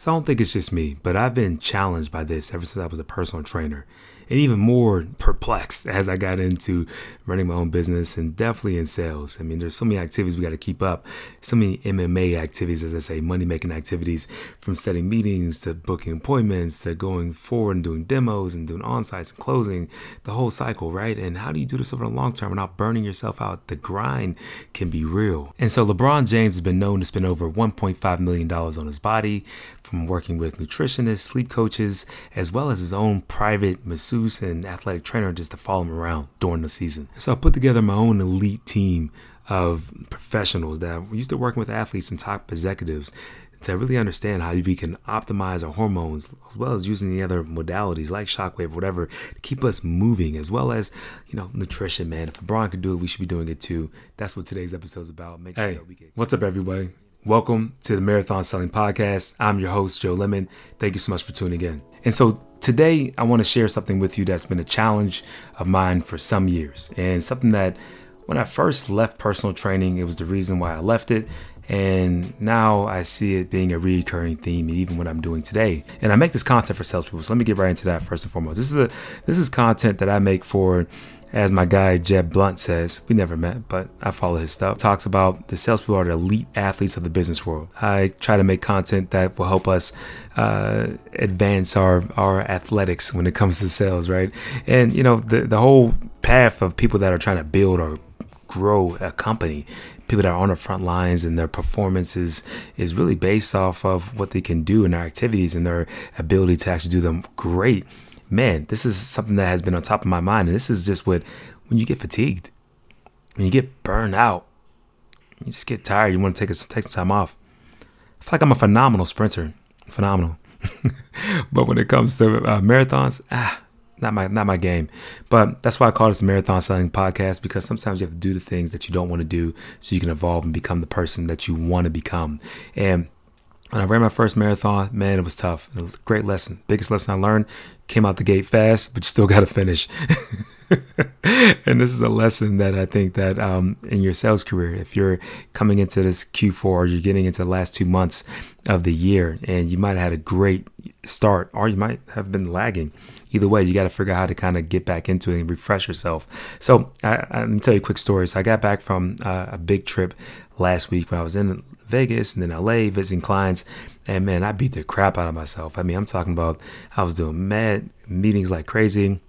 So I don't think it's just me, but I've been challenged by this ever since I was a personal trainer and even more perplexed as I got into running my own business and definitely in sales. I mean, there's so many activities we got to keep up, so many MMA activities, as I say, money making activities from setting meetings to booking appointments to going forward and doing demos and doing on sites and closing the whole cycle, right? And how do you do this over the long term without burning yourself out? The grind can be real. And so LeBron James has been known to spend over $1.5 million on his body from working with nutritionists, sleep coaches, as well as his own private masseuse and athletic trainer just to follow him around during the season. So I put together my own elite team of professionals that used to working with athletes and top executives to really understand how we can optimize our hormones as well as using the other modalities like shockwave, whatever, to keep us moving, as well as, you know, nutrition, man. If LeBron could do it, we should be doing it too. That's what today's episode is about. Make hey, sure we get- what's up, everybody? Welcome to the Marathon Selling Podcast. I'm your host, Joe Lemon. Thank you so much for tuning in. And so today, I want to share something with you that's been a challenge of mine for some years, and something that when I first left personal training, it was the reason why I left it. And now I see it being a recurring theme, even what I'm doing today. And I make this content for salespeople. So let me get right into that first and foremost. This is a this is content that I make for as my guy Jeb Blount says, we never met, but I follow his stuff. Talks about the salespeople are the elite athletes of the business world. I try to make content that will help us uh, advance our our athletics when it comes to sales, right? And you know the the whole path of people that are trying to build or grow a company people that are on the front lines and their performances is really based off of what they can do in their activities and their ability to actually do them great man, this is something that has been on top of my mind. And this is just what, when you get fatigued, when you get burned out, you just get tired, you want to take, a, take some time off. I feel like I'm a phenomenal sprinter, phenomenal. but when it comes to uh, marathons, ah, not my not my game. But that's why I call this Marathon Selling Podcast because sometimes you have to do the things that you don't want to do so you can evolve and become the person that you want to become. And when I ran my first marathon, man, it was tough. It was a great lesson. Biggest lesson I learned came out the gate fast, but you still got to finish. and this is a lesson that I think that um, in your sales career, if you're coming into this Q4 or you're getting into the last two months of the year and you might have had a great start or you might have been lagging. Either way, you got to figure out how to kind of get back into it and refresh yourself. So, I, I, let me tell you a quick story. So, I got back from uh, a big trip last week when I was in Vegas and then LA visiting clients. And man, I beat the crap out of myself. I mean, I'm talking about I was doing mad meetings like crazy.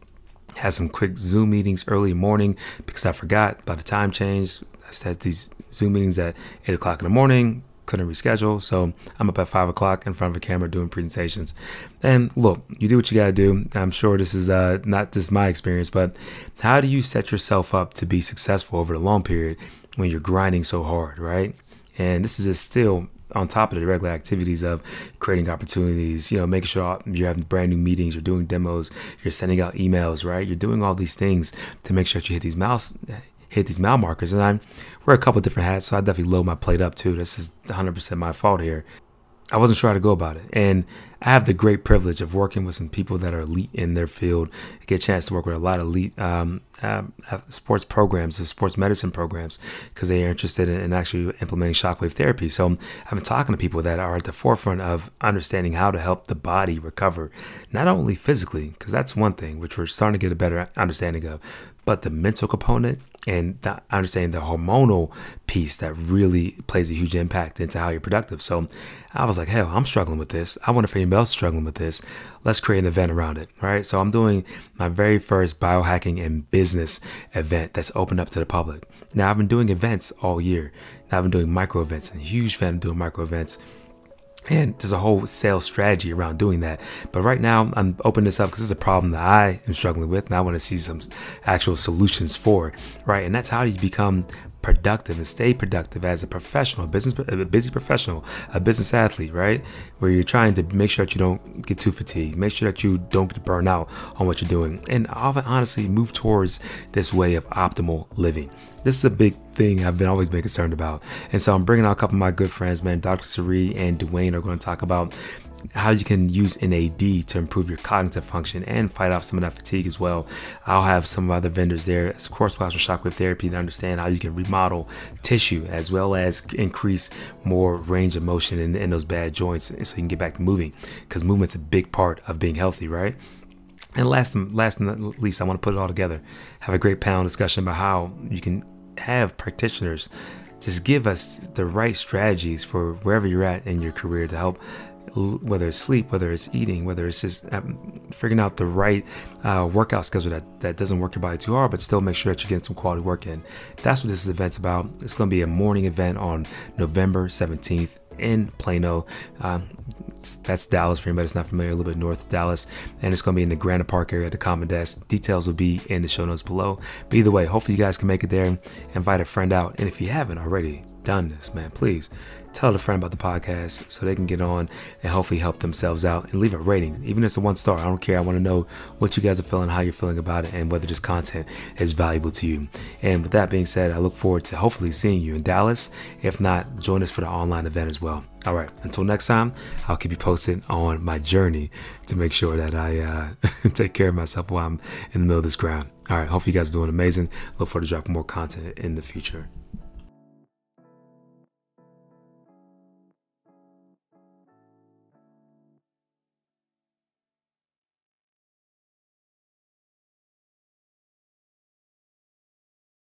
Had some quick Zoom meetings early morning because I forgot about the time change. I set these Zoom meetings at eight o'clock in the morning couldn't reschedule. So I'm up at five o'clock in front of a camera doing presentations. And look, you do what you got to do. I'm sure this is uh, not just my experience, but how do you set yourself up to be successful over the long period when you're grinding so hard, right? And this is just still on top of the regular activities of creating opportunities, you know, making sure you're having brand new meetings, you're doing demos, you're sending out emails, right? You're doing all these things to make sure that you hit these mouse hit these mile markers. And I wear a couple different hats, so I definitely load my plate up too. This is 100% my fault here. I wasn't sure how to go about it. And I have the great privilege of working with some people that are elite in their field. I get a chance to work with a lot of elite um, uh, sports programs, the sports medicine programs, because they are interested in, in, actually implementing shockwave therapy. So I've been talking to people that are at the forefront of understanding how to help the body recover, not only physically, because that's one thing, which we're starting to get a better understanding of, but the mental component and the, understanding the hormonal piece that really plays a huge impact into how you're productive. So I was like, hell, I'm struggling with this. I wonder if anybody else is struggling with this. Let's create an event around it. Right. So I'm doing my very first biohacking and business event that's open up to the public. Now I've been doing events all year. Now I've been doing micro events and huge fan of doing micro events and there's a whole sales strategy around doing that. But right now, I'm opening this up because it's a problem that I am struggling with, and I want to see some actual solutions for. Right, and that's how you become productive and stay productive as a professional, a business, a busy professional, a business athlete, right? Where you're trying to make sure that you don't get too fatigued, make sure that you don't get burned out on what you're doing, and often honestly move towards this way of optimal living. This is a big thing I've been always been concerned about. And so I'm bringing out a couple of my good friends, man. Dr. Sari and Dwayne are going to talk about how you can use NAD to improve your cognitive function and fight off some of that fatigue as well. I'll have some of other vendors there, of course, Class Shockwave Therapy, to understand how you can remodel tissue as well as increase more range of motion in, in those bad joints so you can get back to moving because movement's a big part of being healthy, right? And last, last and not least, I want to put it all together. Have a great panel discussion about how you can have practitioners just give us the right strategies for wherever you're at in your career to help whether it's sleep, whether it's eating, whether it's just um, figuring out the right uh, workout schedule that, that doesn't work your body too hard, but still make sure that you're getting some quality work in. That's what this event's about. It's going to be a morning event on November 17th in Plano. Um, that's Dallas for anybody that's not familiar, a little bit north of Dallas. And it's going to be in the Granite Park area at the Common Desk. Details will be in the show notes below. But either way, hopefully you guys can make it there. And invite a friend out. And if you haven't already done this, man, please tell a friend about the podcast so they can get on and hopefully help themselves out and leave a rating. Even if it's a one star, I don't care. I want to know what you guys are feeling, how you're feeling about it, and whether this content is valuable to you. And with that being said, I look forward to hopefully seeing you in Dallas. If not, join us for the online event as well. All right, until next time, I'll keep you posted on my journey to make sure that I uh, take care of myself while I'm in the middle of this ground. All right, hope you guys are doing amazing. Look forward to dropping more content in the future.